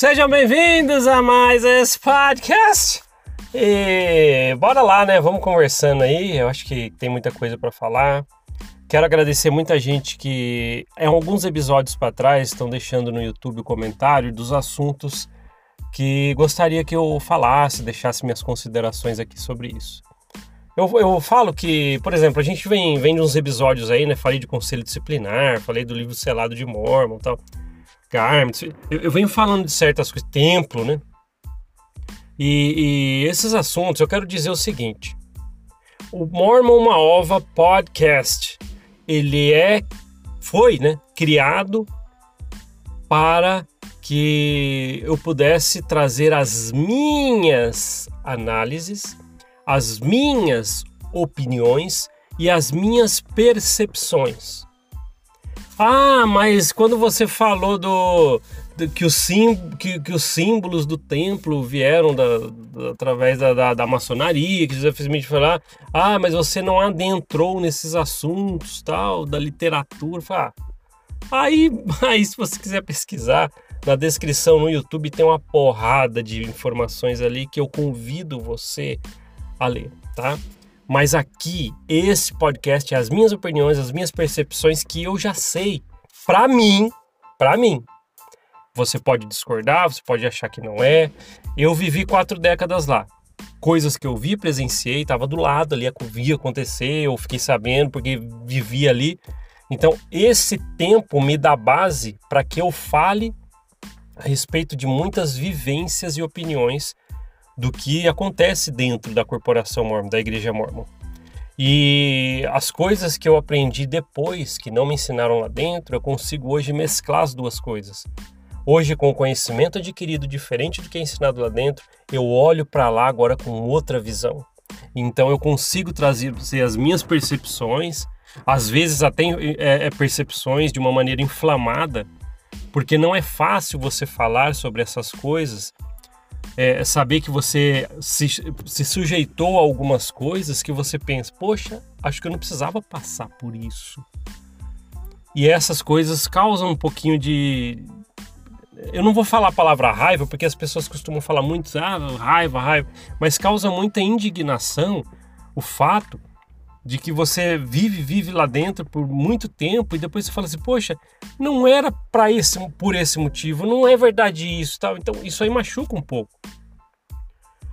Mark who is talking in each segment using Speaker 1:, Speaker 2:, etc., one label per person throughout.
Speaker 1: Sejam bem-vindos a mais esse podcast. E bora lá, né? Vamos conversando aí. Eu acho que tem muita coisa para falar. Quero agradecer muita gente que, em alguns episódios para trás, estão deixando no YouTube o comentário dos assuntos que gostaria que eu falasse, deixasse minhas considerações aqui sobre isso. Eu, eu falo que, por exemplo, a gente vem, vem de uns episódios aí, né? Falei de conselho disciplinar, falei do livro selado de Mormon e tal. Garment, eu, eu venho falando de certas coisas, templo, né? E, e, esses assuntos, eu quero dizer o seguinte: o Mormon Uma Ova Podcast, ele é, foi, né, criado para que eu pudesse trazer as minhas análises, as minhas opiniões e as minhas percepções. Ah, mas quando você falou do, do que, os sim, que, que, os símbolos do templo vieram da, da, através da, da, da, maçonaria, que José me falar, ah, mas você não adentrou nesses assuntos, tal, da literatura. Ah, aí, aí, se você quiser pesquisar, na descrição no YouTube tem uma porrada de informações ali que eu convido você a ler, tá? Mas aqui, esse podcast as minhas opiniões, as minhas percepções que eu já sei. Para mim, para mim. Você pode discordar, você pode achar que não é. Eu vivi quatro décadas lá. Coisas que eu vi, presenciei, estava do lado ali, vi acontecer, eu fiquei sabendo porque vivi ali. Então, esse tempo me dá base para que eu fale a respeito de muitas vivências e opiniões do que acontece dentro da corporação mormon, da igreja mormon. E as coisas que eu aprendi depois, que não me ensinaram lá dentro, eu consigo hoje mesclar as duas coisas. Hoje, com o conhecimento adquirido diferente do que é ensinado lá dentro, eu olho para lá agora com outra visão. Então eu consigo trazer as minhas percepções, às vezes até é, é, percepções de uma maneira inflamada, porque não é fácil você falar sobre essas coisas, é, saber que você se, se sujeitou a algumas coisas que você pensa, poxa, acho que eu não precisava passar por isso. E essas coisas causam um pouquinho de. Eu não vou falar a palavra raiva, porque as pessoas costumam falar muito, ah, raiva, raiva, mas causa muita indignação o fato de que você vive, vive lá dentro por muito tempo e depois você fala assim, poxa, não era para esse, por esse motivo, não é verdade isso, tal. Então isso aí machuca um pouco.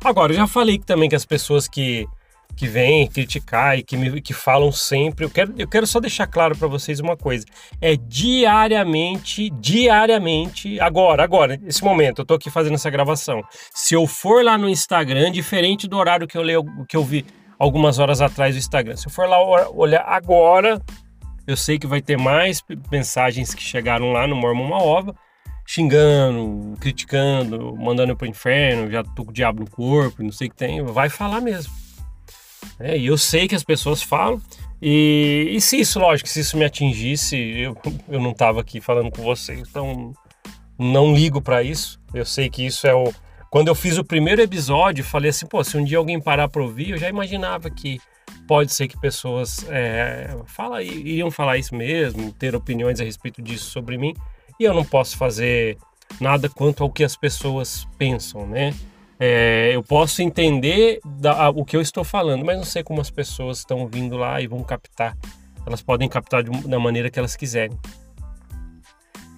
Speaker 1: Agora, eu já falei também que as pessoas que que vêm criticar e que me que falam sempre, eu quero eu quero só deixar claro para vocês uma coisa, é diariamente, diariamente, agora, agora, nesse momento, eu tô aqui fazendo essa gravação. Se eu for lá no Instagram, diferente do horário que eu leio, que eu vi algumas horas atrás do Instagram. Se eu for lá olhar agora, eu sei que vai ter mais mensagens que chegaram lá no Mormon Uma Ova, xingando, criticando, mandando para o inferno, já tô com o diabo no corpo, não sei o que tem, vai falar mesmo. É, e eu sei que as pessoas falam, e, e se isso, lógico, se isso me atingisse, eu, eu não estava aqui falando com vocês, então não ligo para isso. Eu sei que isso é o, quando eu fiz o primeiro episódio, falei assim, pô, se um dia alguém parar para ouvir, eu já imaginava que pode ser que pessoas é, fala, iriam falar isso mesmo, ter opiniões a respeito disso sobre mim, e eu não posso fazer nada quanto ao que as pessoas pensam, né? É, eu posso entender da, o que eu estou falando, mas não sei como as pessoas estão vindo lá e vão captar. Elas podem captar de, da maneira que elas quiserem.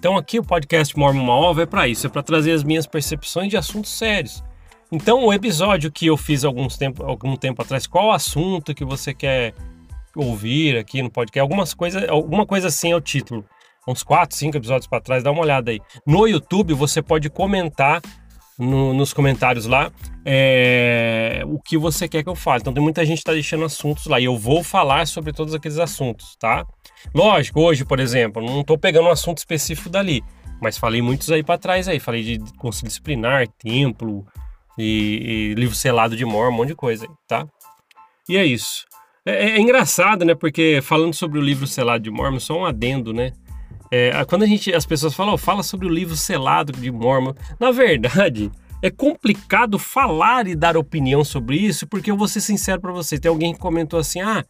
Speaker 1: Então aqui o podcast Mormon Uma Ova é para isso, é para trazer as minhas percepções de assuntos sérios. Então o episódio que eu fiz alguns tempo, algum tempo atrás, qual assunto que você quer ouvir aqui no podcast? Algumas coisas, alguma coisa assim é o título. Uns 4, 5 episódios para trás, dá uma olhada aí. No YouTube você pode comentar no, nos comentários lá é, o que você quer que eu fale. Então tem muita gente que está deixando assuntos lá e eu vou falar sobre todos aqueles assuntos, tá? Lógico, hoje, por exemplo, não estou pegando um assunto específico dali, mas falei muitos aí para trás aí. Falei de conselho disciplinar, templo e, e, livro selado de Mormon, um monte de coisa aí, tá? E é isso. É, é, engraçado, né? Porque falando sobre o livro selado de Mormon, só um adendo, né? É, quando a gente, as pessoas falam, oh, fala sobre o livro selado de Mormon, na verdade, é complicado falar e dar opinião sobre isso, porque eu vou ser sincero para você. Tem alguém que comentou assim: ah,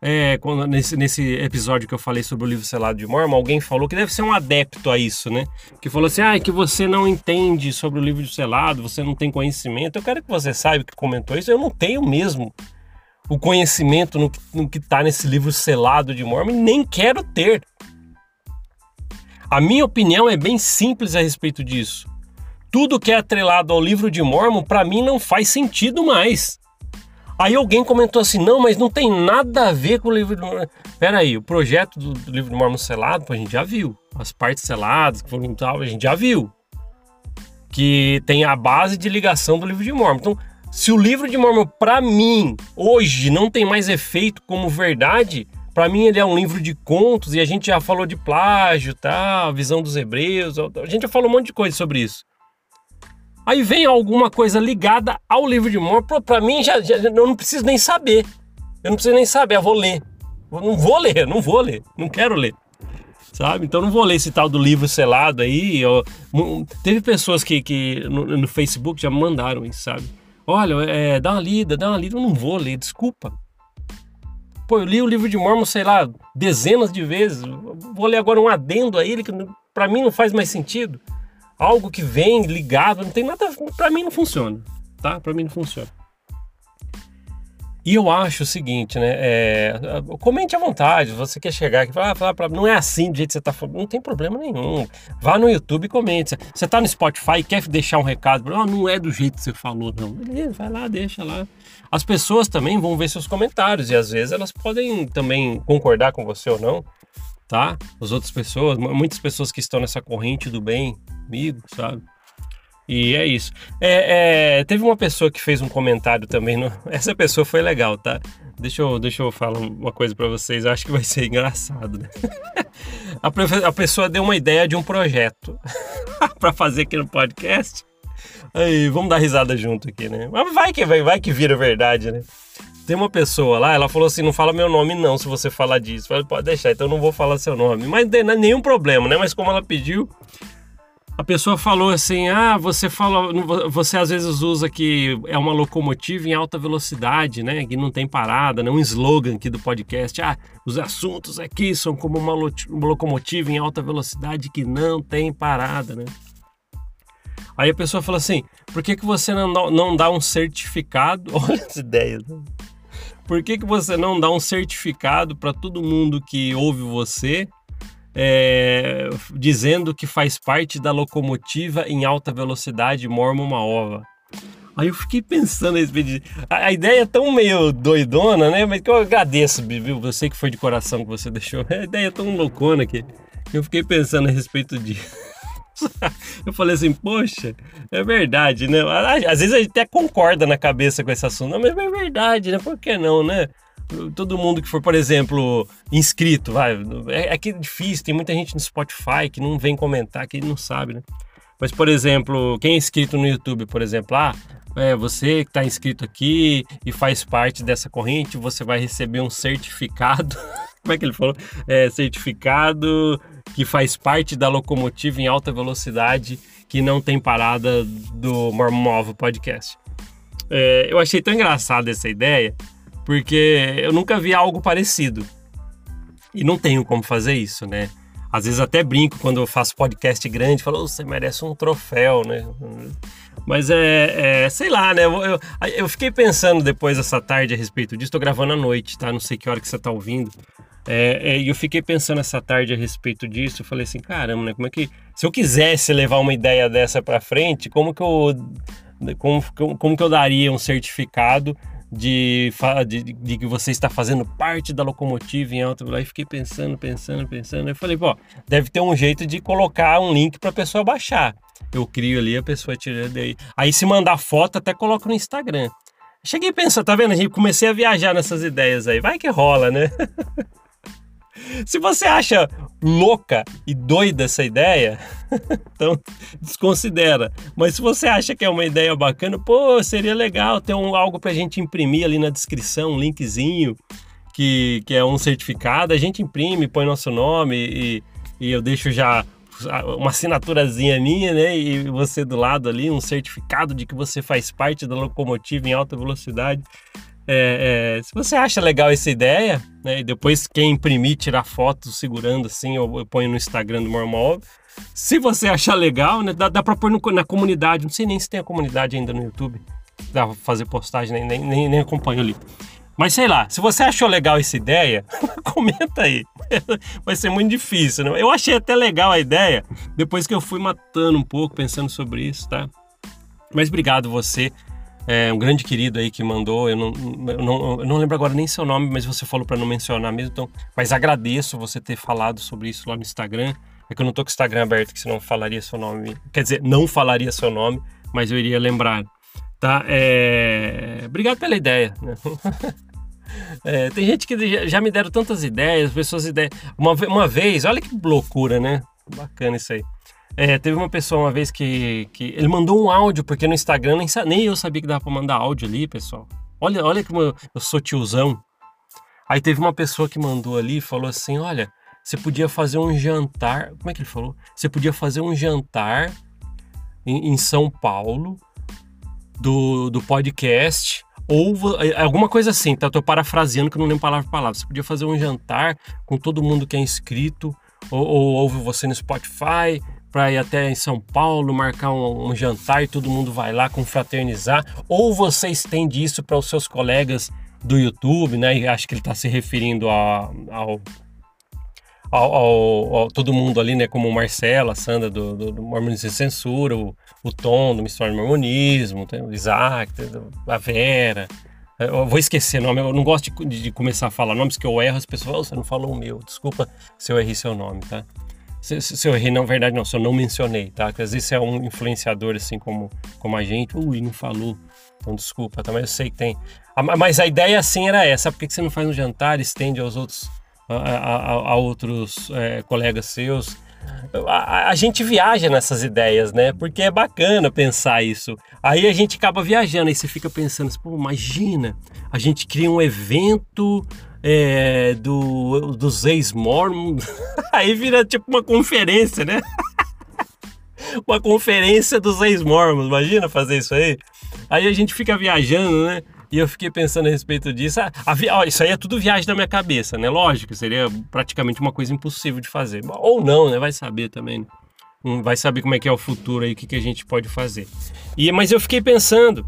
Speaker 1: é, quando, nesse, nesse episódio que eu falei sobre o livro selado de Mormon, alguém falou que deve ser um adepto a isso, né? Que falou assim: ah, que você não entende sobre o livro selado, você não tem conhecimento. Eu quero que você saiba que comentou isso. Eu não tenho mesmo o conhecimento no, no que está nesse livro selado de Mormon, nem quero ter. A minha opinião é bem simples a respeito disso. Tudo que é atrelado ao livro de Mormon, para mim, não faz sentido mais. Aí alguém comentou assim: não, mas não tem nada a ver com o livro de Mormon. Peraí, o projeto do, do livro de Mormon selado, a gente já viu. As partes seladas que foram tal, a gente já viu. Que tem a base de ligação do livro de Mormon. Então, se o livro de Mormon, para mim, hoje não tem mais efeito como verdade, para mim ele é um livro de contos e a gente já falou de plágio, tá? visão dos hebreus, a gente já falou um monte de coisa sobre isso. Aí vem alguma coisa ligada ao livro de Mormon, para mim já, já, eu não preciso nem saber. Eu não preciso nem saber, eu vou ler. Eu não vou ler, não vou ler, não quero ler. Sabe? Então não vou ler esse tal do livro selado aí. Eu, teve pessoas que, que no, no Facebook já mandaram isso, sabe? Olha, é, dá uma lida, dá uma lida. Eu não vou ler, desculpa. Pô, eu li o livro de Mormon, sei lá, dezenas de vezes. Vou ler agora um adendo a ele que para mim não faz mais sentido. Algo que vem ligado, não tem nada. Para mim não funciona, tá? Para mim não funciona. E eu acho o seguinte, né? É, comente à vontade. Você quer chegar aqui e falar, pra, não é assim do jeito que você tá falando. Não tem problema nenhum. Vá no YouTube e comente. Você tá no Spotify e quer deixar um recado, oh, não é do jeito que você falou, não. Beleza, vai lá, deixa lá. As pessoas também vão ver seus comentários e às vezes elas podem também concordar com você ou não, tá? As outras pessoas, muitas pessoas que estão nessa corrente do bem comigo, sabe? E é isso. É, é, teve uma pessoa que fez um comentário também. No... Essa pessoa foi legal, tá? Deixa eu, deixa eu falar uma coisa para vocês. Eu acho que vai ser engraçado, né? a, a pessoa deu uma ideia de um projeto para fazer aqui no podcast. Aí, vamos dar risada junto aqui, né? Mas vai que vai, vai que vira verdade, né? Tem uma pessoa lá, ela falou assim: não fala meu nome, não, se você falar disso. Falei, pode deixar, então eu não vou falar seu nome. Mas não é nenhum problema, né? Mas como ela pediu, a pessoa falou assim: ah, você fala, você às vezes usa que é uma locomotiva em alta velocidade, né? Que não tem parada, né? Um slogan aqui do podcast. Ah, os assuntos aqui são como uma, locomotiva em alta velocidade que não tem parada, né? Aí a pessoa fala assim: por que, que você não dá, não dá um certificado? Olha essa ideia. Né? Por que, que você não dá um certificado para todo mundo que ouve você é, dizendo que faz parte da locomotiva em alta velocidade Mormon uma ova. Aí eu fiquei pensando a respeito a, ideia é tão meio doidona, né? Mas que eu agradeço, viu? Você que foi de coração que você deixou. A ideia é tão loucona que eu fiquei pensando a respeito disso. eu falei assim, poxa, é verdade, né? Às vezes a gente até concorda na cabeça com esse assunto, mas é verdade, né? Por que não, né? Todo mundo que for, por exemplo, inscrito, vai, é, é que é difícil, tem muita gente no Spotify que não vem comentar, que não sabe, né? Mas, por exemplo, quem é inscrito no YouTube, por exemplo, ah, é, você que está inscrito aqui e faz parte dessa corrente, você vai receber um certificado. Como é que ele falou? É, certificado que faz parte da locomotiva em alta velocidade que não tem parada do Mormon Podcast. É, eu achei tão engraçada essa ideia porque eu nunca vi algo parecido. E não tenho como fazer isso, né? Às vezes até brinco quando eu faço podcast grande, falo, você merece um troféu, né? Mas é, é sei lá, né? Eu, eu, eu, fiquei pensando depois essa tarde a respeito disso. Tô gravando à noite, tá? Não sei que hora que você tá ouvindo. É, é, e eu fiquei pensando essa tarde a respeito disso. Eu falei assim, caramba, né? Como é que. Se eu quisesse levar uma ideia dessa para frente, como que eu. Como, como que eu daria um certificado de, de, de, que você está fazendo parte da locomotiva em alta velocidade. Fiquei pensando, pensando, pensando. Eu falei, pô, deve ter um jeito de colocar um link para a pessoa baixar. Eu crio ali, a pessoa tira daí. Aí se mandar foto, até coloco no Instagram. Cheguei a pensar, tá vendo? A gente comecei a viajar nessas ideias aí. Vai que rola, né? Se você acha louca e doida essa ideia, então desconsidera. Mas se você acha que é uma ideia bacana, pô, seria legal ter um, algo para a gente imprimir ali na descrição, um linkzinho, que, que é um certificado. A gente imprime, põe nosso nome e, e eu deixo já uma assinaturazinha minha, né? E você do lado ali, um certificado de que você faz parte da locomotiva em alta velocidade. É, é, se você acha legal essa ideia, né, e depois quem imprimir, tirar foto segurando assim, eu, eu ponho no Instagram do Mormol. Se você achar legal, né, dá, dá pra pôr no, na comunidade. Não sei nem se tem a comunidade ainda no YouTube. Dá pra fazer postagem, nem, nem, nem, nem acompanho ali. Mas sei lá, se você achou legal essa ideia, comenta aí. Vai ser muito difícil, né? Eu achei até legal a ideia, depois que eu fui matando um pouco, pensando sobre isso, tá? Mas obrigado você, é um grande querido aí que mandou. Eu não, eu não, eu não lembro agora nem seu nome, mas você falou para não mencionar mesmo. Então, mas agradeço você ter falado sobre isso lá no Instagram. É que eu não tô com o Instagram aberto, que senão falaria seu nome. Quer dizer, não falaria seu nome, mas eu iria lembrar. Tá? É... Obrigado pela ideia. Né? É, tem gente que já me deram tantas ideias, pessoas ideias. Uma, uma vez, olha que loucura, né? Bacana isso aí. É, teve uma pessoa uma vez que, que ele mandou um áudio, porque no Instagram nem, nem eu sabia que dava pra mandar áudio ali, pessoal. Olha, olha como eu, eu sou tiozão. Aí teve uma pessoa que mandou ali e falou assim: Olha, você podia fazer um jantar. Como é que ele falou? Você podia fazer um jantar em, em São Paulo do, do podcast ou é, alguma coisa assim, tá? Tô parafraseando que eu não lembro palavra por palavra. Você podia fazer um jantar com todo mundo que é inscrito, ou, ou ouve você no Spotify, para ir até em São Paulo, marcar um, um, jantar e todo mundo vai lá confraternizar, ou você estende isso para os seus colegas do YouTube, né? E acho que ele está se referindo a, ao ao, ao, ao, todo mundo ali, né? Como o Marcelo, a Sandra do, do, do Mormonismo Sem Censura, o, o Tom do Mistério do Mormonismo, o Isaac, a Vera. Eu vou esquecer nome, eu não gosto de, de começar a falar nomes que eu erro, as pessoas oh, você não falou o meu, desculpa se eu errei seu nome, tá? Se, se eu errei, na verdade não, se eu não mencionei, tá? Porque às vezes é um influenciador assim como, como a gente, ui, não falou, então desculpa, tá? Mas eu sei que tem. Mas a ideia assim era essa, por que você não faz um jantar, estende aos outros a, a, a outros é, colegas seus. A, a, gente viaja nessas ideias, né? Porque é bacana pensar isso. Aí a gente acaba viajando, aí você fica pensando, pô, imagina, a gente cria um evento é, do, dos ex-mormons, aí vira tipo uma conferência, né? uma conferência dos ex-mormons, imagina fazer isso aí? Aí a gente fica viajando, né? E eu fiquei pensando a respeito disso. Ah, a, isso aí é tudo viagem da minha cabeça, né? Lógico, seria praticamente uma coisa impossível de fazer. Ou não, né? Vai saber também. Né? Vai saber como é que é o futuro aí, o que, que a gente pode fazer. E, mas eu fiquei pensando,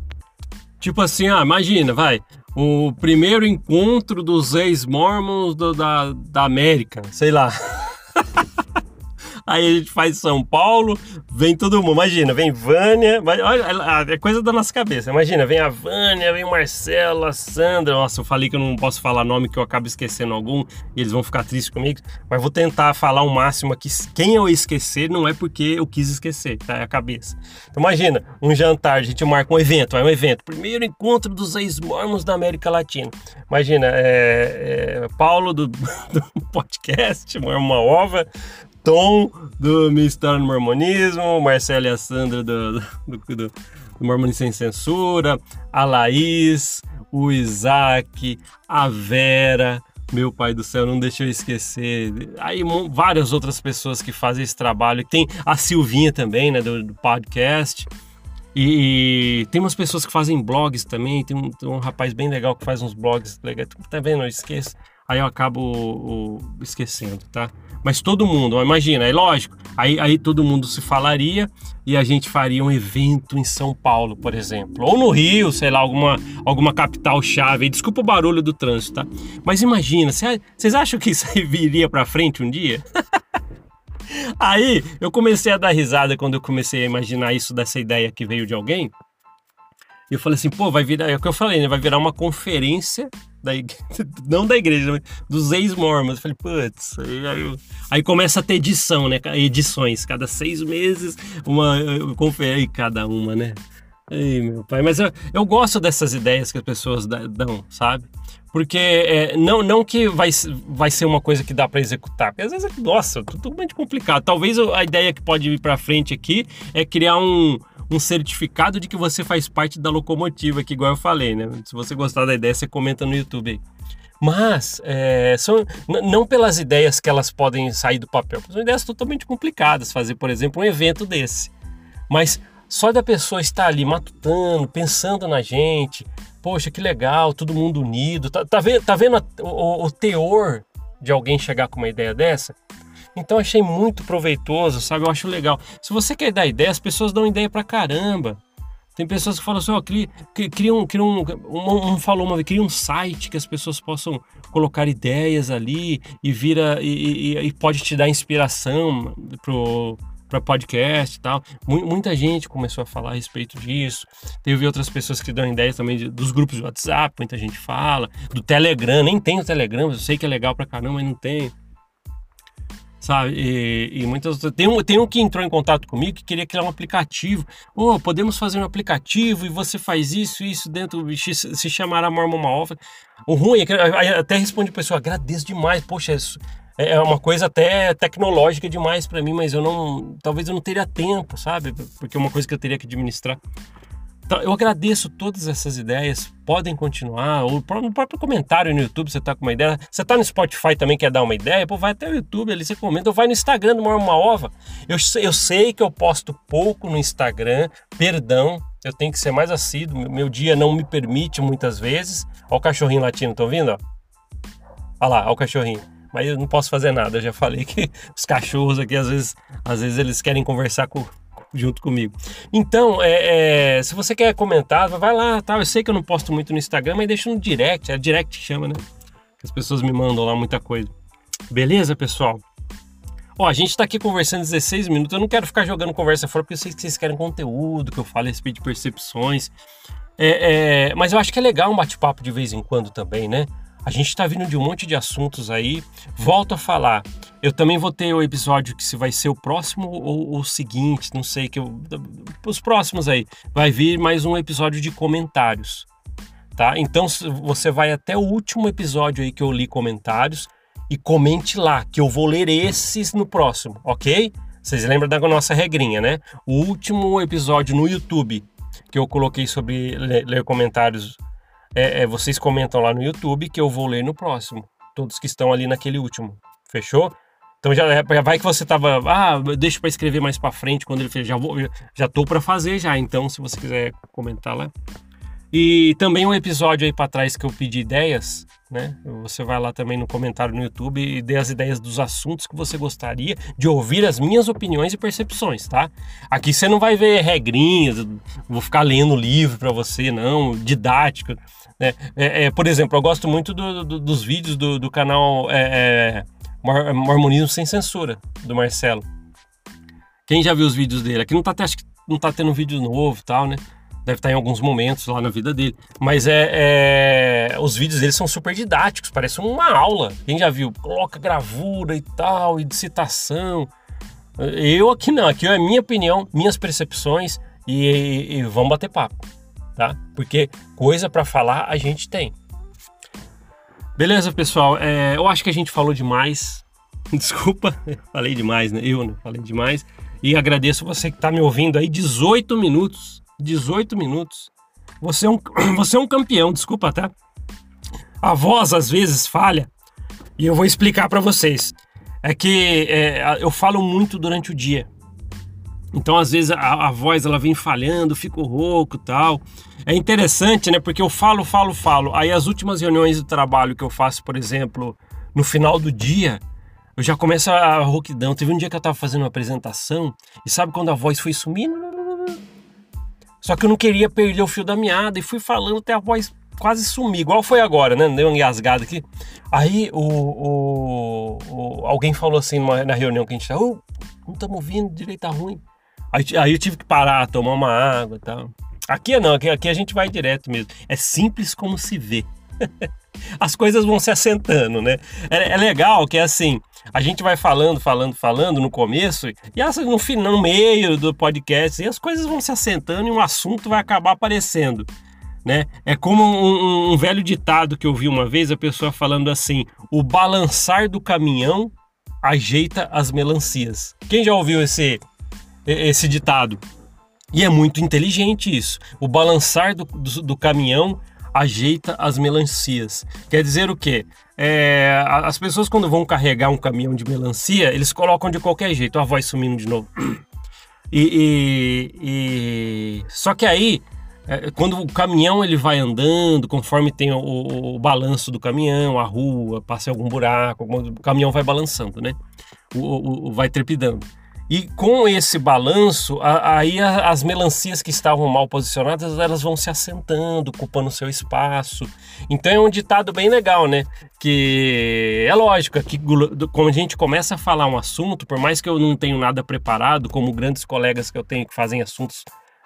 Speaker 1: tipo assim, ah, imagina, vai, o primeiro encontro dos ex-mormons da, da América, sei lá. Aí a gente faz São Paulo, vem todo mundo. Imagina, vem Vânia. Olha, é coisa da nossa cabeça. Imagina, vem a Vânia, vem o Marcelo, a Sandra. Nossa, eu falei que eu não posso falar nome que eu acabo esquecendo algum e eles vão ficar tristes comigo. Mas vou tentar falar o máximo aqui. Quem eu esquecer não é porque eu quis esquecer, tá? É a cabeça. Então imagina, um jantar, a gente marca um evento, é um evento. Primeiro encontro dos ex-mormons da América Latina. Imagina, é, é Paulo do, do podcast, uma ova, Tom do Mistério do Mormonismo, Marcelo e a Sandra do, do, do, do Mormonismo Sem Censura, a Laís, o Isaac, a Vera, meu pai do céu, não deixa eu esquecer. Aí várias outras pessoas que fazem esse trabalho. Tem a Silvinha também, né, do, do podcast. E, e, tem umas pessoas que fazem blogs também. Tem um, tem um rapaz bem legal que faz uns blogs legais. Tá vendo? Eu esqueço. Aí eu acabo esquecendo, tá? Mas todo mundo, imagina, é lógico. Aí, aí todo mundo se falaria e a gente faria um evento em São Paulo, por exemplo. Ou no Rio, sei lá, alguma, alguma capital chave. Desculpa o barulho do trânsito, tá? Mas imagina, vocês acham que isso aí viria pra frente um dia? aí eu comecei a dar risada quando eu comecei a imaginar isso dessa ideia que veio de alguém. E eu falei assim, pô, vai virar, é o que eu falei, né? Vai virar uma conferência da igreja, não da igreja, dos ex-mormons. Eu falei, putz, aí, aí, aí, começa a ter edição, né? Edições, cada seis meses, uma conferência, cada uma, né? Ei, meu pai, mas eu, eu gosto dessas ideias que as pessoas dão, sabe? Porque é, não, não que vai, vai ser uma coisa que dá para executar, porque às vezes, é, nossa, tudo muito complicado. Talvez a ideia que pode ir para frente aqui é criar um, um certificado de que você faz parte da locomotiva, que igual eu falei, né? Se você gostar da ideia, você comenta no YouTube aí. Mas é, são não pelas ideias que elas podem sair do papel, são ideias totalmente complicadas fazer, por exemplo, um evento desse. Mas só da pessoa estar ali matutando, pensando na gente, poxa, que legal, todo mundo unido, tá, tá vendo, tá vendo a, o, o teor de alguém chegar com uma ideia dessa? Então achei muito proveitoso, sabe? Eu acho legal. Se você quer dar ideia, as pessoas dão ideia pra caramba. Tem pessoas que falam assim, ó, oh, cria, cria, um, cria um, um, um, falou uma vez, cria um site que as pessoas possam colocar ideias ali e vira e, e, e pode te dar inspiração pro para podcast e tal. Muita gente começou a falar a respeito disso. Teve outras pessoas que dão ideias também dos grupos de WhatsApp, muita gente fala. Do Telegram, nem tem o Telegram, mas eu sei que é legal pra caramba, mas não tem sabe? E, e muitas tem um, tem um que entrou em contato comigo que queria criar um aplicativo. Oh, podemos fazer um aplicativo e você faz isso, isso dentro, se chamará Mormon Maofa. O ruim é que até responde a pessoa, agradeço demais, poxa, isso é, é uma coisa até tecnológica demais para mim, mas eu não, talvez eu não teria tempo, sabe? Porque é uma coisa que eu teria que administrar. Então, eu agradeço todas essas ideias, podem continuar, ou no próprio comentário no YouTube você está com uma ideia. Você está no Spotify também, quer dar uma ideia, pô, vai até o YouTube ali, você comenta, ou vai no Instagram do Uma Ova. Eu, eu sei que eu posto pouco no Instagram, perdão, eu tenho que ser mais assíduo, meu dia não me permite muitas vezes. Olha o cachorrinho latino, estão ouvindo? Olha lá, olha o cachorrinho mas eu não posso fazer nada. Eu já falei que os cachorros aqui, às vezes, às vezes eles querem conversar com, junto comigo. Então, é, é, se você quer comentar, vai lá, tá? Eu sei que eu não posto muito no Instagram, mas deixa no direct, é direct que chama, né? Que as pessoas me mandam lá muita coisa. Beleza, pessoal? Ó, a gente tá aqui conversando 16 minutos. Eu não quero ficar jogando conversa fora, porque eu sei que vocês querem conteúdo, que eu falo a respeito de percepções. É, é, mas eu acho que é legal um bate-papo de vez em quando também, né? A gente está vindo de um monte de assuntos aí. Volto a falar. Eu também vou ter o episódio que se vai ser o próximo ou o seguinte, não sei que eu, os próximos aí. Vai vir mais um episódio de comentários, tá? Então você vai até o último episódio aí que eu li comentários e comente lá que eu vou ler esses no próximo, ok? Vocês lembram da nossa regrinha, né? O último episódio no YouTube que eu coloquei sobre ler comentários é, é, vocês comentam lá no YouTube que eu vou ler no próximo. Todos que estão ali naquele último. Fechou? Então já, já vai que você tava, ah, deixa para escrever mais para frente quando ele fez, já vou, já tô para fazer já. Então se você quiser comentar lá. E também um episódio aí para trás que eu pedi ideias, né? Você vai lá também no comentário no YouTube e dê as ideias dos assuntos que você gostaria de ouvir as minhas opiniões e percepções, tá? Aqui você não vai ver regrinhas, vou ficar lendo livro para você, não, didático. Né? É, é, por exemplo, eu gosto muito do, do, dos vídeos do, do canal é, é Mormonismo Sem Censura, do Marcelo. Quem já viu os vídeos dele? Aqui não tá, acho que não tá tendo um vídeo novo tal, né? Deve estar em alguns momentos lá na vida dele. Mas é, é, os vídeos dele são super didáticos, parece uma aula. Quem já viu? Coloca gravura e tal, e de citação. Eu aqui não, aqui é minha opinião, minhas percepções e, e, e vamos bater papo tá? Porque coisa para falar a gente tem. Beleza, pessoal? É, eu acho que a gente falou demais. Desculpa, falei demais, né? Eu, né? Falei demais. E agradeço você que está me ouvindo aí 18 minutos. 18 minutos. Você é um, você é um campeão, desculpa, tá? A voz às vezes falha. E eu vou explicar para vocês. É que é, eu falo muito durante o dia. Então, às vezes, a, a voz ela vem falhando, fico rouco tal. É interessante, né? Porque eu falo, falo, falo. Aí, as últimas reuniões de trabalho que eu faço, por exemplo, no final do dia, eu já começo a rouquidão. Teve um dia que eu estava fazendo uma apresentação e sabe quando a voz foi sumindo? Só que eu não queria perder o fio da meada e fui falando até a voz quase sumir, igual foi agora, né? Deu uma engasgada aqui. Aí o, o, o, alguém falou assim na reunião que a gente tá, oh, não estamos ouvindo, direito tá ruim. Aí, aí eu tive que parar, tomar uma água e tal. Aqui não, aqui, aqui a gente vai direto mesmo. É simples como se vê. As coisas vão se assentando, né? É, é, legal que é assim, a gente vai falando, falando, falando no começo, e no, no meio do podcast, e as coisas vão se assentando e um assunto vai acabar aparecendo. Né? É como um, um, um velho ditado que eu vi uma vez, a pessoa falando assim: o balançar do caminhão ajeita as melancias. Quem já ouviu esse, esse ditado. E é muito inteligente isso. O balançar do, do, do caminhão ajeita as melancias. Quer dizer o quê? É, as pessoas quando vão carregar um caminhão de melancia, eles colocam de qualquer jeito. A voz sumindo de novo. E, e, e, só que aí é, quando o caminhão ele vai andando, conforme tem o, o, balanço do caminhão, a rua, passa algum buraco, o caminhão vai balançando, né? O, o vai trepidando. E com esse balanço, a, aí as melancias que estavam mal posicionadas, elas vão se assentando, ocupando seu espaço. Então é um ditado bem legal, né? Que é lógico, que quando a gente começa a falar um assunto, por mais que eu não tenha nada preparado, como grandes colegas que eu tenho que fazem assuntos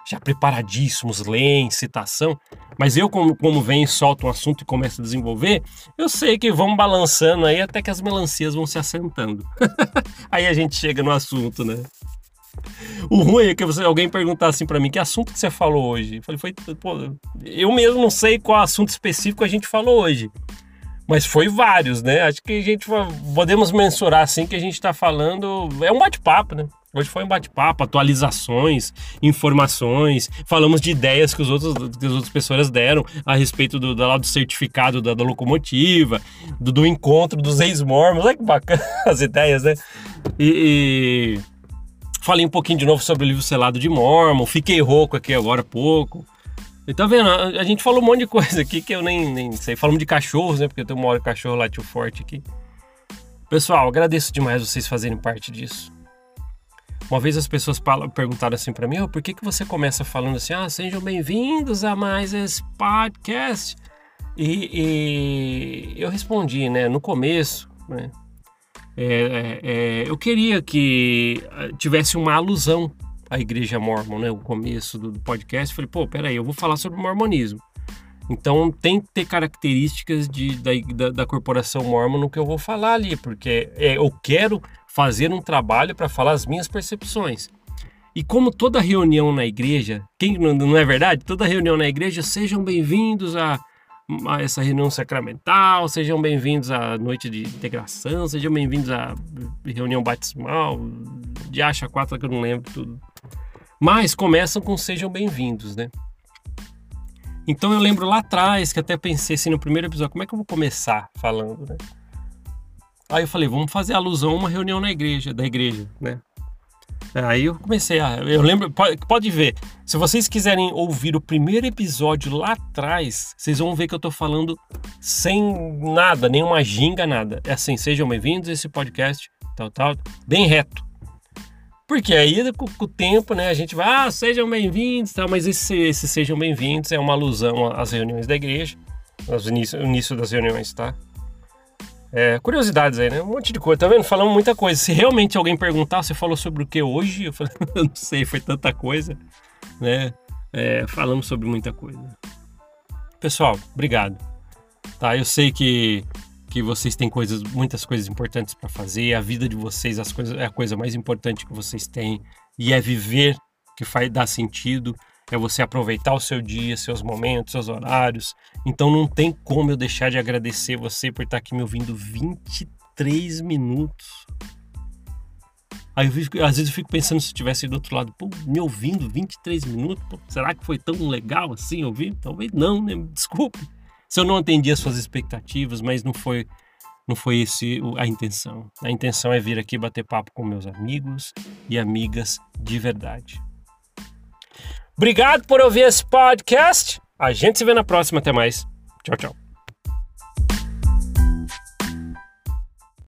Speaker 1: já preparadíssimos, leem citação, mas eu, como, como e solto um assunto e começo a desenvolver, eu sei que vão balançando aí até que as melancias vão se assentando. aí a gente chega no assunto, né? O ruim é que você, alguém perguntar assim para mim, que assunto que você falou hoje? Eu falei, foi, pô, eu mesmo não sei qual assunto específico a gente falou hoje. Mas foi vários, né? Acho que a gente podemos mensurar assim que a gente está falando. É um bate-papo, né? Hoje foi um bate-papo, atualizações, informações, falamos de ideias que, os outros, que as outras pessoas deram a respeito do, do, do certificado da, da locomotiva, do, do, encontro dos ex-mormons. Olha que bacana as ideias, né? E, e, falei um pouquinho de novo sobre o livro selado de Mormon, fiquei rouco aqui agora há pouco. E tá vendo? A gente falou um monte de coisa aqui que eu nem, nem sei. Falamos de cachorros, né? Porque eu tenho uma hora cachorro latiu forte aqui. Pessoal, agradeço demais vocês fazerem parte disso. Uma vez as pessoas perguntaram assim para mim, oh, por que, que você começa falando assim, ah, sejam bem-vindos a mais esse podcast? E, e, eu respondi, né, no começo, né, é, é, é eu queria que ah, tivesse uma alusão à igreja mormon, né, o começo do, podcast. Falei, pô, peraí, eu vou falar sobre o mormonismo. Então tem que ter características de, da, da, da corporação mormon no que eu vou falar ali, porque é, eu quero fazer um trabalho para falar as minhas percepções. E como toda reunião na igreja, quem não é verdade? Toda reunião na igreja, sejam bem-vindos a, a, essa reunião sacramental, sejam bem-vindos à noite de integração, sejam bem-vindos à reunião batismal, de acha quatro que eu não lembro tudo. Mas começam com sejam bem-vindos, né? Então eu lembro lá atrás que até pensei assim no primeiro episódio, como é que eu vou começar falando, né? Aí eu falei, vamos fazer alusão a uma reunião na igreja, da igreja, né? Aí eu comecei a. Eu lembro, pode, pode ver. Se vocês quiserem ouvir o primeiro episódio lá atrás, vocês vão ver que eu tô falando sem nada, nenhuma ginga, nada. É assim, sejam bem-vindos a esse podcast, tal, tal, bem reto. Porque aí, com, com o tempo, né, a gente vai, ah, sejam bem-vindos, tal, mas esse, esse sejam bem-vindos é uma alusão às reuniões da igreja, ao início, início das reuniões, tá? É, curiosidades aí, né? Um monte de coisa. Tá vendo? Falamos muita coisa. Se realmente alguém perguntar, você falou sobre o que hoje? Eu falei, eu não sei, foi tanta coisa, né? É, falamos sobre muita coisa. Pessoal, obrigado. Tá, eu sei que que vocês têm coisas, muitas coisas importantes para fazer. A vida de vocês, as coisas é a coisa mais importante que vocês têm e é viver que faz dar sentido é você aproveitar o seu dia, seus momentos, seus horários. Então não tem como eu deixar de agradecer você por estar aqui me ouvindo 23 minutos. Aí eu fico, às vezes eu fico pensando se eu tivesse do outro lado, pô, me ouvindo 23 minutos, pô, será que foi tão legal assim ouvir? Talvez não, né? Desculpe. Se eu não atendi as suas expectativas, mas não foi não foi esse a intenção. A intenção é vir aqui bater papo com meus amigos e amigas de verdade. Obrigado por ouvir esse podcast. A gente se vê na próxima. Até mais. Tchau, tchau.